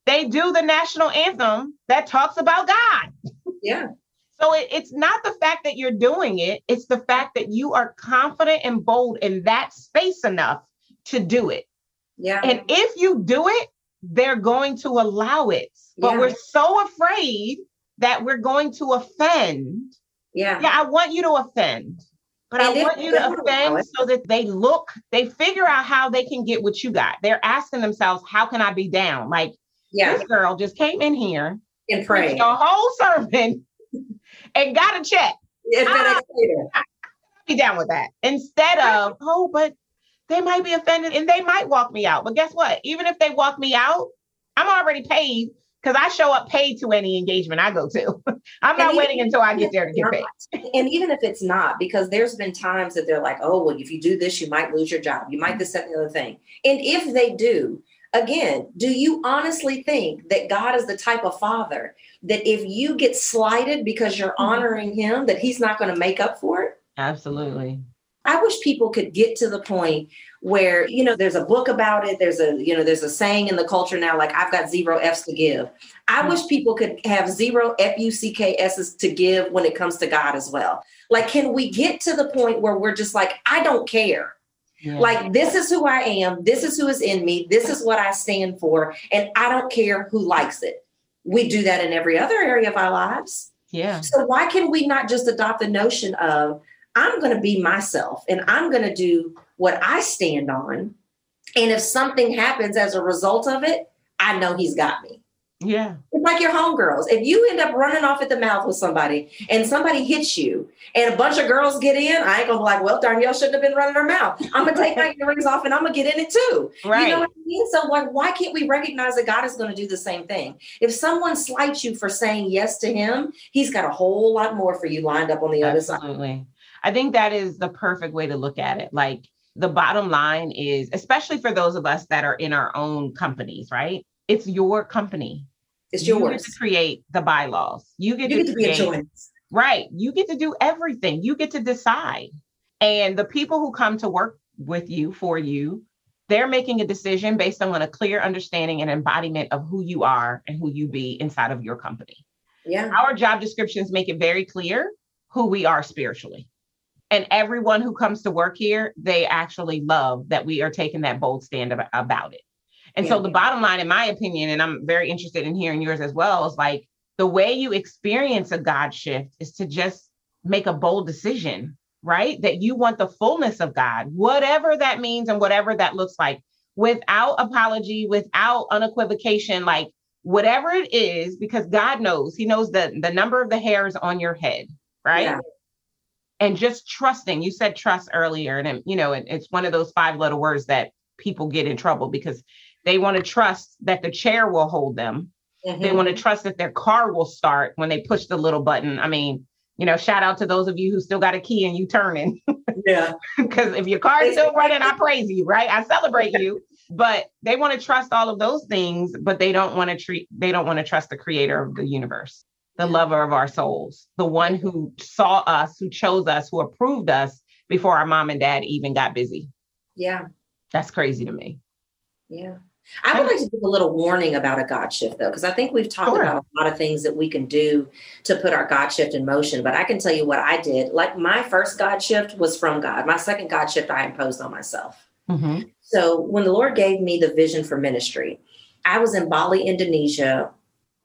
they do the national anthem that talks about God. Yeah. So it, it's not the fact that you're doing it, it's the fact that you are confident and bold in that space enough to do it. Yeah. And if you do it, they're going to allow it. But yeah. we're so afraid that we're going to offend. Yeah. Yeah, I want you to offend. But and I want you to offend so that they look, they figure out how they can get what you got. They're asking themselves, how can I be down? Like, yeah. this girl just came in here and prayed a whole sermon and got a check. It's I, I be down with that. Instead of, oh, but they might be offended and they might walk me out. But guess what? Even if they walk me out, I'm already paid because I show up paid to any engagement I go to. I'm not waiting until I get there to get paid. And even if it's not, because there's been times that they're like, oh, well, if you do this, you might lose your job. You might this, that, and the other thing. And if they do, again, do you honestly think that God is the type of father that if you get slighted because you're mm-hmm. honoring him, that he's not going to make up for it? Absolutely. I wish people could get to the point where, you know, there's a book about it. There's a, you know, there's a saying in the culture now, like, I've got zero F's to give. I mm-hmm. wish people could have zero F U C K S's to give when it comes to God as well. Like, can we get to the point where we're just like, I don't care? Yeah. Like, this is who I am. This is who is in me. This is what I stand for. And I don't care who likes it. We do that in every other area of our lives. Yeah. So, why can we not just adopt the notion of, I'm going to be myself and I'm going to do what I stand on. And if something happens as a result of it, I know he's got me. Yeah. It's like your homegirls. If you end up running off at the mouth with somebody and somebody hits you and a bunch of girls get in, I ain't gonna be like, well, darn, y'all shouldn't have been running her mouth. I'm gonna take my earrings off and I'm gonna get in it too. Right. You know what I mean? So like, why can't we recognize that God is gonna do the same thing? If someone slights you for saying yes to him, he's got a whole lot more for you lined up on the Absolutely. other side. Absolutely. I think that is the perfect way to look at it. Like the bottom line is, especially for those of us that are in our own companies, right? It's your company it's yours. You get to create the bylaws. You get, you to, get to create, be a choice. Right. You get to do everything. You get to decide. And the people who come to work with you for you, they're making a decision based on a clear understanding and embodiment of who you are and who you be inside of your company. Yeah. Our job descriptions make it very clear who we are spiritually. And everyone who comes to work here, they actually love that we are taking that bold stand about it. And yeah. so the bottom line, in my opinion, and I'm very interested in hearing yours as well, is like the way you experience a God shift is to just make a bold decision, right? That you want the fullness of God, whatever that means and whatever that looks like, without apology, without unequivocation, like whatever it is, because God knows, He knows the, the number of the hairs on your head, right? Yeah. And just trusting. You said trust earlier, and you know, it, it's one of those five letter words that people get in trouble because they want to trust that the chair will hold them. Mm-hmm. They want to trust that their car will start when they push the little button. I mean, you know, shout out to those of you who still got a key and you turning. Yeah. Because if your car is still running, I praise you, right? I celebrate you. But they want to trust all of those things, but they don't want to treat, they don't want to trust the creator of the universe, the lover of our souls, the one who saw us, who chose us, who approved us before our mom and dad even got busy. Yeah. That's crazy to me. Yeah. I would like to give a little warning about a God shift, though, because I think we've talked sure. about a lot of things that we can do to put our God shift in motion. But I can tell you what I did. Like my first God shift was from God. My second God shift I imposed on myself. Mm-hmm. So when the Lord gave me the vision for ministry, I was in Bali, Indonesia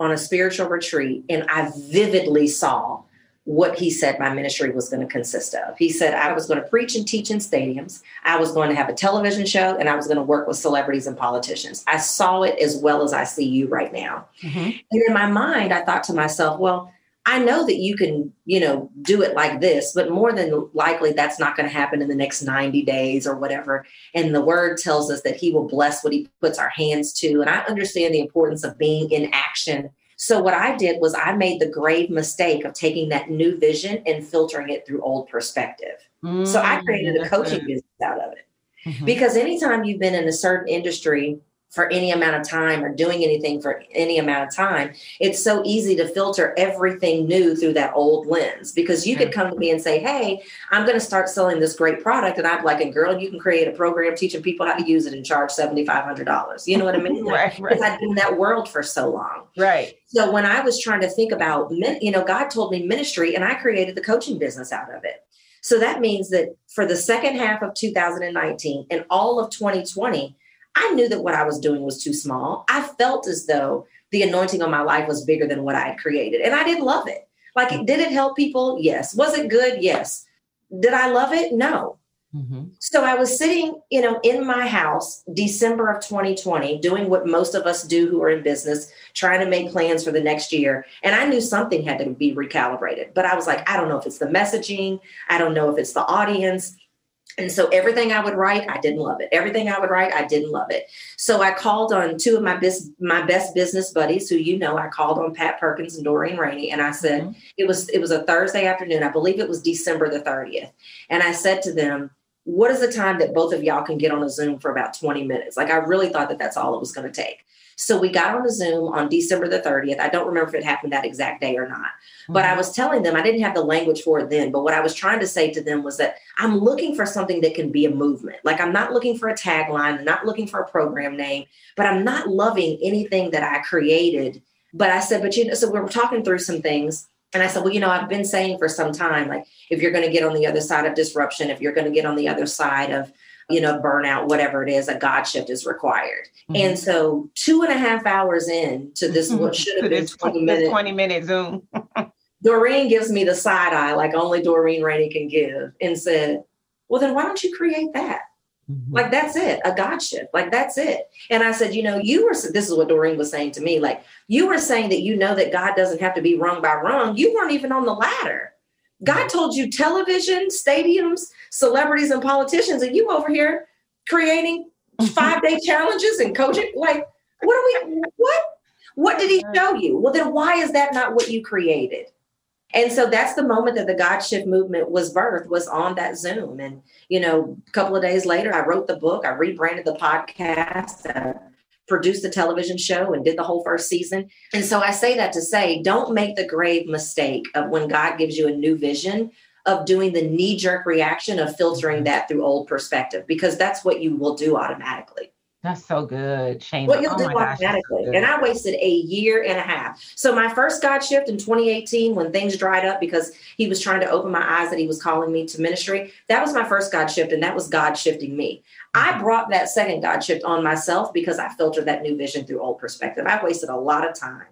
on a spiritual retreat, and I vividly saw what he said my ministry was going to consist of. He said I was going to preach and teach in stadiums, I was going to have a television show, and I was going to work with celebrities and politicians. I saw it as well as I see you right now. Mm-hmm. And in my mind, I thought to myself, well, I know that you can, you know, do it like this, but more than likely that's not going to happen in the next 90 days or whatever. And the word tells us that he will bless what he puts our hands to. And I understand the importance of being in action so what I did was I made the grave mistake of taking that new vision and filtering it through old perspective. Mm-hmm. So I created a coaching business out of it. Mm-hmm. Because anytime you've been in a certain industry for any amount of time or doing anything for any amount of time, it's so easy to filter everything new through that old lens. Because you could come to me and say, Hey, I'm going to start selling this great product. And I'm like, and girl, you can create a program teaching people how to use it and charge $7,500. You know what I mean? right, right. Because I've been in that world for so long. Right. So when I was trying to think about, you know, God told me ministry and I created the coaching business out of it. So that means that for the second half of 2019 and all of 2020, I knew that what I was doing was too small. I felt as though the anointing on my life was bigger than what I had created. And I didn't love it. Like, did it help people? Yes. Was it good? Yes. Did I love it? No. Mm-hmm. So I was sitting, you know, in my house, December of 2020, doing what most of us do who are in business, trying to make plans for the next year. And I knew something had to be recalibrated, but I was like, I don't know if it's the messaging, I don't know if it's the audience. And so everything I would write, I didn't love it. Everything I would write, I didn't love it. So I called on two of my best my best business buddies, who you know, I called on Pat Perkins and Doreen Rainey, and I said mm-hmm. it was it was a Thursday afternoon. I believe it was December the thirtieth, and I said to them, "What is the time that both of y'all can get on a Zoom for about twenty minutes?" Like I really thought that that's all it was going to take. So we got on a Zoom on December the 30th. I don't remember if it happened that exact day or not, mm-hmm. but I was telling them I didn't have the language for it then. But what I was trying to say to them was that I'm looking for something that can be a movement. Like I'm not looking for a tagline, I'm not looking for a program name, but I'm not loving anything that I created. But I said, but you know, so we were talking through some things. And I said, well, you know, I've been saying for some time, like, if you're going to get on the other side of disruption, if you're going to get on the other side of you know, burnout, whatever it is, a God shift is required. Mm-hmm. And so two and a half hours in to this, what should have been 20 minutes. 20 minute Zoom. Doreen gives me the side eye, like only Doreen Rainey can give, and said, Well, then why don't you create that? Mm-hmm. Like that's it, a God shift. Like that's it. And I said, you know, you were this is what Doreen was saying to me. Like you were saying that you know that God doesn't have to be rung by rung. You weren't even on the ladder. God told you television, stadiums, celebrities, and politicians, and you over here creating five day challenges and coaching. Like, what are we what? What did he show you? Well, then why is that not what you created? And so that's the moment that the God Shift movement was birthed was on that Zoom. And, you know, a couple of days later, I wrote the book, I rebranded the podcast, I produced the television show and did the whole first season. And so I say that to say, don't make the grave mistake of when God gives you a new vision of doing the knee jerk reaction of filtering mm-hmm. that through old perspective, because that's what you will do automatically. That's so good, Shane. What you'll oh do automatically. Gosh, and I wasted a year and a half. So my first God shift in 2018, when things dried up because he was trying to open my eyes that he was calling me to ministry, that was my first God shift, and that was God shifting me. I mm-hmm. brought that second God shift on myself because I filtered that new vision through old perspective. I wasted a lot of time.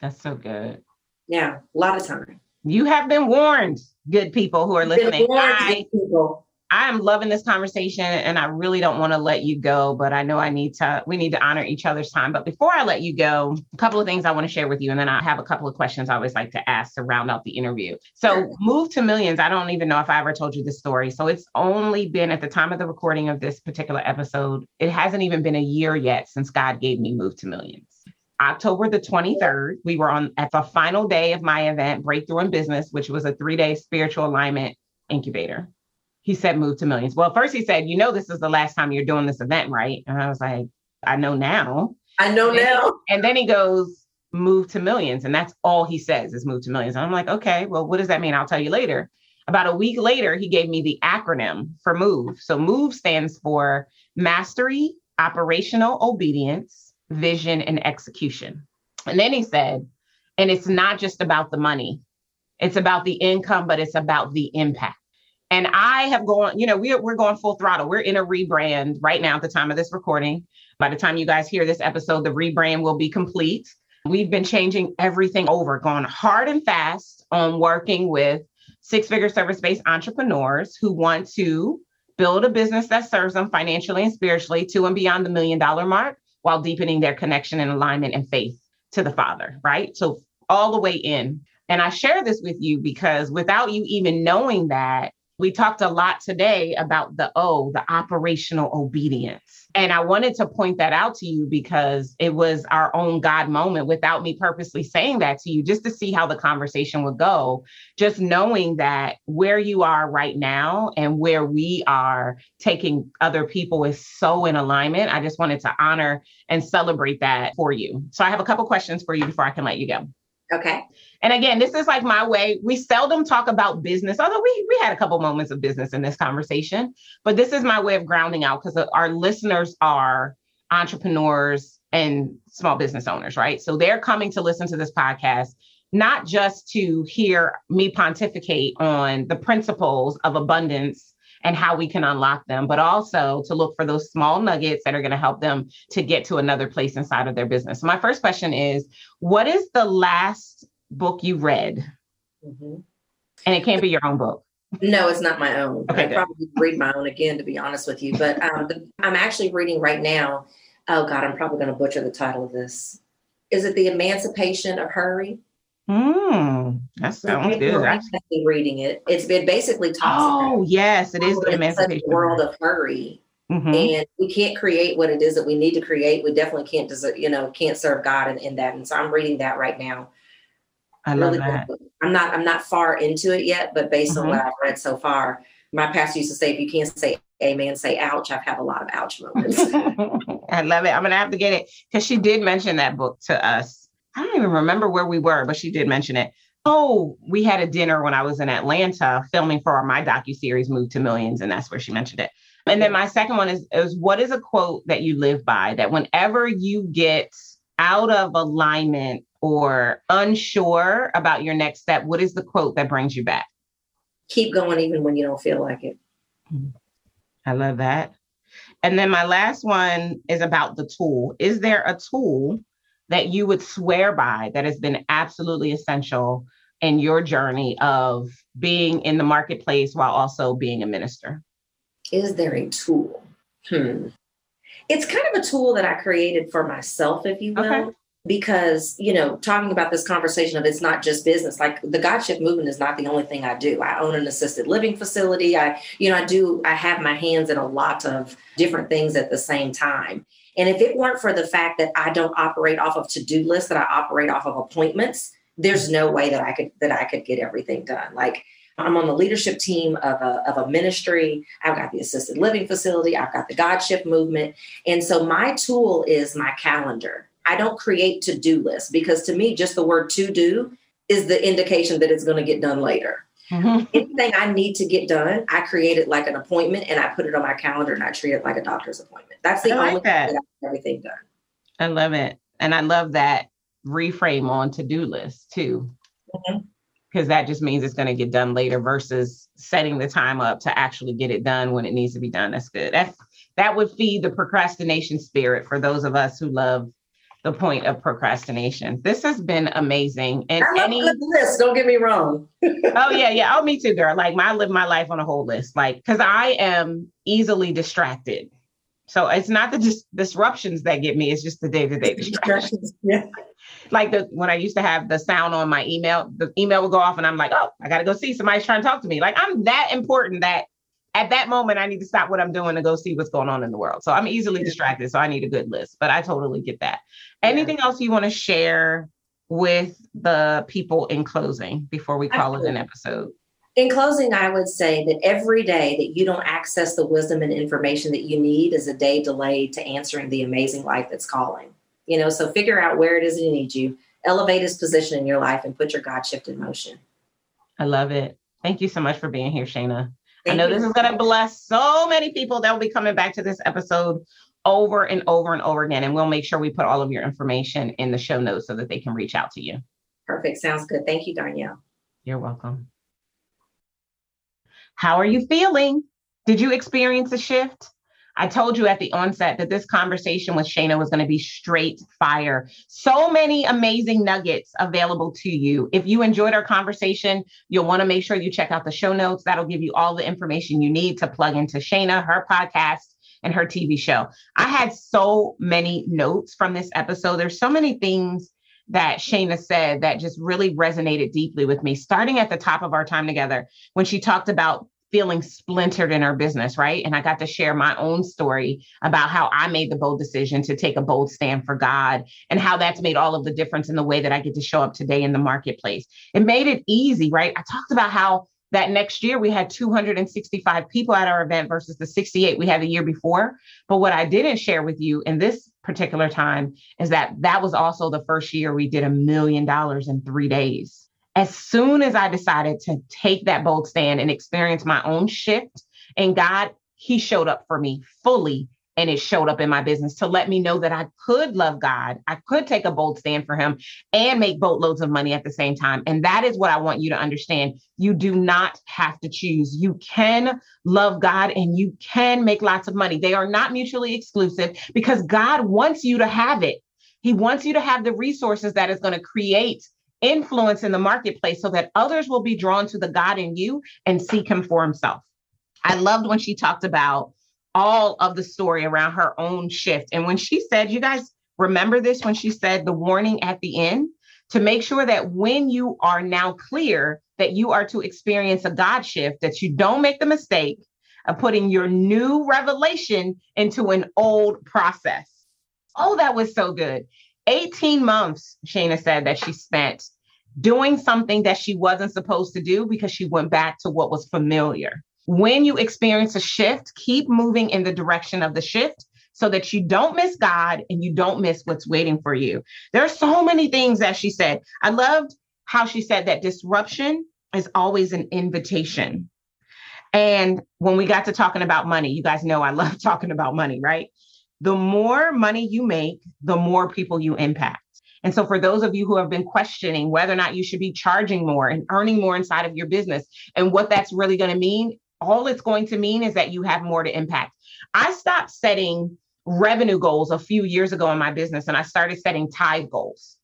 That's so good. Yeah, a lot of time. You have been warned, good people who are listening. Warned, I, people. I am loving this conversation and I really don't want to let you go, but I know I need to, we need to honor each other's time. But before I let you go, a couple of things I want to share with you. And then I have a couple of questions I always like to ask to round out the interview. So, Move to Millions, I don't even know if I ever told you this story. So, it's only been at the time of the recording of this particular episode, it hasn't even been a year yet since God gave me Move to Millions. October the 23rd, we were on at the final day of my event, Breakthrough in Business, which was a three day spiritual alignment incubator he said move to millions. Well, first he said, you know, this is the last time you're doing this event, right? And I was like, I know now. I know and now. Then, and then he goes, move to millions. And that's all he says is move to millions. And I'm like, okay, well, what does that mean? I'll tell you later. About a week later, he gave me the acronym for MOVE. So MOVE stands for Mastery, Operational Obedience, Vision, and Execution. And then he said, and it's not just about the money, it's about the income, but it's about the impact. And I have gone, you know, we're, we're going full throttle. We're in a rebrand right now at the time of this recording. By the time you guys hear this episode, the rebrand will be complete. We've been changing everything over, going hard and fast on working with six figure service based entrepreneurs who want to build a business that serves them financially and spiritually to and beyond the million dollar mark while deepening their connection and alignment and faith to the Father, right? So, all the way in. And I share this with you because without you even knowing that, we talked a lot today about the O, the operational obedience. And I wanted to point that out to you because it was our own God moment without me purposely saying that to you, just to see how the conversation would go. Just knowing that where you are right now and where we are taking other people is so in alignment. I just wanted to honor and celebrate that for you. So I have a couple questions for you before I can let you go. Okay. And again, this is like my way. We seldom talk about business, although we we had a couple moments of business in this conversation. But this is my way of grounding out because uh, our listeners are entrepreneurs and small business owners, right? So they're coming to listen to this podcast not just to hear me pontificate on the principles of abundance and how we can unlock them, but also to look for those small nuggets that are going to help them to get to another place inside of their business. So, my first question is What is the last book you read? Mm-hmm. And it can't be your own book. No, it's not my own. Okay, I good. probably read my own again, to be honest with you. But um, the, I'm actually reading right now. Oh God, I'm probably going to butcher the title of this. Is it The Emancipation of Hurry? Hmm, that sounds good. I'm actually, reading it, it's been basically talks. Oh, yes, it is the emancipation world of hurry, mm-hmm. and we can't create what it is that we need to create. We definitely can't, deserve, you know, can't serve God in, in that. And so I'm reading that right now. I love really that. I'm not, I'm not far into it yet, but based mm-hmm. on what I've read so far, my pastor used to say, if you can't say amen, say ouch. I've had a lot of ouch moments. I love it. I'm gonna have to get it because she did mention that book to us I don't even remember where we were, but she did mention it. Oh, we had a dinner when I was in Atlanta filming for my docu series "Move to Millions, and that's where she mentioned it. And then my second one is, is what is a quote that you live by that whenever you get out of alignment or unsure about your next step, what is the quote that brings you back? Keep going even when you don't feel like it. I love that. And then my last one is about the tool. Is there a tool that you would swear by that has been absolutely essential in your journey of being in the marketplace while also being a minister? Is there a tool? Hmm. It's kind of a tool that I created for myself, if you will. Okay because you know talking about this conversation of it's not just business like the god shift movement is not the only thing i do i own an assisted living facility i you know i do i have my hands in a lot of different things at the same time and if it weren't for the fact that i don't operate off of to-do lists that i operate off of appointments there's no way that i could that i could get everything done like I'm on the leadership team of a, of a ministry. I've got the assisted living facility. I've got the God Shift movement. And so my tool is my calendar. I don't create to do lists because to me, just the word to do is the indication that it's going to get done later. Mm-hmm. Anything I need to get done, I create it like an appointment and I put it on my calendar and I treat it like a doctor's appointment. That's the I only like that. that I everything done. I love it. And I love that reframe on to do list too. Because mm-hmm. that just means it's going to get done later versus setting the time up to actually get it done when it needs to be done. That's good. That's that would feed the procrastination spirit for those of us who love the point of procrastination. This has been amazing. And I any list, don't get me wrong. oh yeah, yeah. Oh, me too, girl. Like I live my life on a whole list. Like because I am easily distracted. So it's not the dis- disruptions that get me, it's just the day-to-day distractions. Yeah. Like the when I used to have the sound on my email, the email would go off and I'm like, oh, I gotta go see somebody's trying to talk to me. Like I'm that important that at that moment, I need to stop what I'm doing to go see what's going on in the world. So I'm easily distracted. So I need a good list, but I totally get that. Anything else you want to share with the people in closing before we call Absolutely. it an episode? In closing, I would say that every day that you don't access the wisdom and information that you need is a day delayed to answering the amazing life that's calling. You know, so figure out where it is that needs you, elevate his position in your life, and put your God shift in motion. I love it. Thank you so much for being here, Shana. Thank I know this is going to bless so many people that will be coming back to this episode over and over and over again. And we'll make sure we put all of your information in the show notes so that they can reach out to you. Perfect. Sounds good. Thank you, Darnyelle. You're welcome. How are you feeling? Did you experience a shift? I told you at the onset that this conversation with Shana was going to be straight fire. So many amazing nuggets available to you. If you enjoyed our conversation, you'll want to make sure you check out the show notes. That'll give you all the information you need to plug into Shana, her podcast, and her TV show. I had so many notes from this episode. There's so many things that Shana said that just really resonated deeply with me, starting at the top of our time together when she talked about feeling splintered in our business, right? And I got to share my own story about how I made the bold decision to take a bold stand for God and how that's made all of the difference in the way that I get to show up today in the marketplace. It made it easy, right? I talked about how that next year we had 265 people at our event versus the 68 we had the year before. But what I didn't share with you in this particular time is that that was also the first year we did a million dollars in three days as soon as I decided to take that bold stand and experience my own shift and God, He showed up for me fully and it showed up in my business to let me know that I could love God. I could take a bold stand for Him and make boatloads of money at the same time. And that is what I want you to understand. You do not have to choose. You can love God and you can make lots of money. They are not mutually exclusive because God wants you to have it. He wants you to have the resources that is going to create influence in the marketplace so that others will be drawn to the God in you and seek him for himself. I loved when she talked about all of the story around her own shift. And when she said, you guys remember this when she said the warning at the end to make sure that when you are now clear that you are to experience a God shift, that you don't make the mistake of putting your new revelation into an old process. Oh, that was so good. 18 months, Shana said that she spent doing something that she wasn't supposed to do because she went back to what was familiar. When you experience a shift, keep moving in the direction of the shift so that you don't miss God and you don't miss what's waiting for you. There are so many things that she said. I loved how she said that disruption is always an invitation. And when we got to talking about money, you guys know I love talking about money, right? The more money you make, the more people you impact. And so, for those of you who have been questioning whether or not you should be charging more and earning more inside of your business and what that's really going to mean, all it's going to mean is that you have more to impact. I stopped setting revenue goals a few years ago in my business and I started setting tithe goals.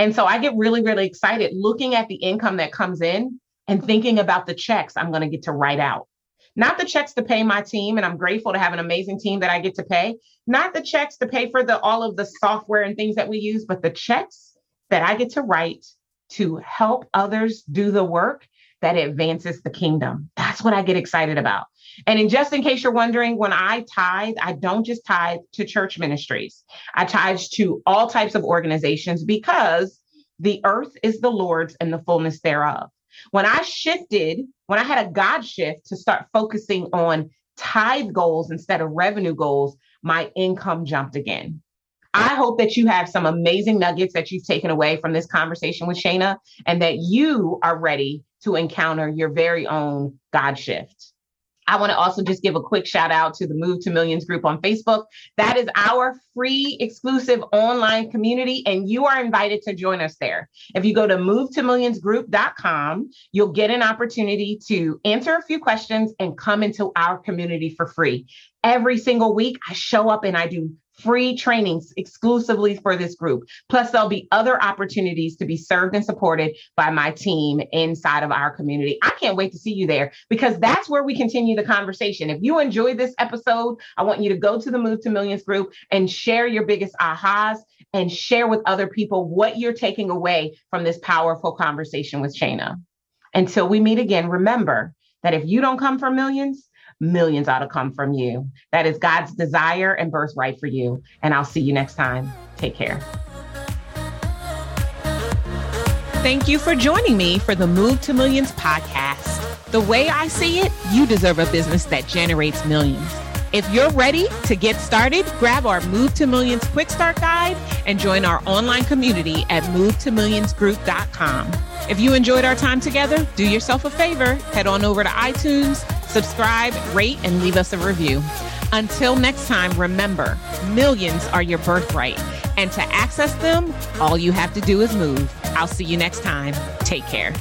And so I get really, really excited looking at the income that comes in and thinking about the checks I'm going to get to write out. Not the checks to pay my team, and I'm grateful to have an amazing team that I get to pay. Not the checks to pay for the all of the software and things that we use, but the checks that I get to write to help others do the work that advances the kingdom. That's what I get excited about. And in just in case you're wondering, when I tithe, I don't just tithe to church ministries. I tithe to all types of organizations because the earth is the Lord's and the fullness thereof. When I shifted, when I had a God shift to start focusing on tithe goals instead of revenue goals, my income jumped again. I hope that you have some amazing nuggets that you've taken away from this conversation with Shayna and that you are ready to encounter your very own God shift. I want to also just give a quick shout out to the Move to Millions group on Facebook. That is our free exclusive online community, and you are invited to join us there. If you go to movetomillionsgroup.com, you'll get an opportunity to answer a few questions and come into our community for free. Every single week, I show up and I do free trainings exclusively for this group. Plus, there'll be other opportunities to be served and supported by my team inside of our community. I can't wait to see you there because that's where we continue the conversation. If you enjoyed this episode, I want you to go to the Move to Millions group and share your biggest ahas and share with other people what you're taking away from this powerful conversation with Shayna. Until we meet again, remember that if you don't come for millions, millions ought to come from you. That is God's desire and birthright for you. And I'll see you next time. Take care. Thank you for joining me for the Move to Millions podcast. The way I see it, you deserve a business that generates millions. If you're ready to get started, grab our Move to Millions Quick Start Guide and join our online community at movetomillionsgroup.com. If you enjoyed our time together, do yourself a favor, head on over to iTunes Subscribe, rate, and leave us a review. Until next time, remember millions are your birthright. And to access them, all you have to do is move. I'll see you next time. Take care.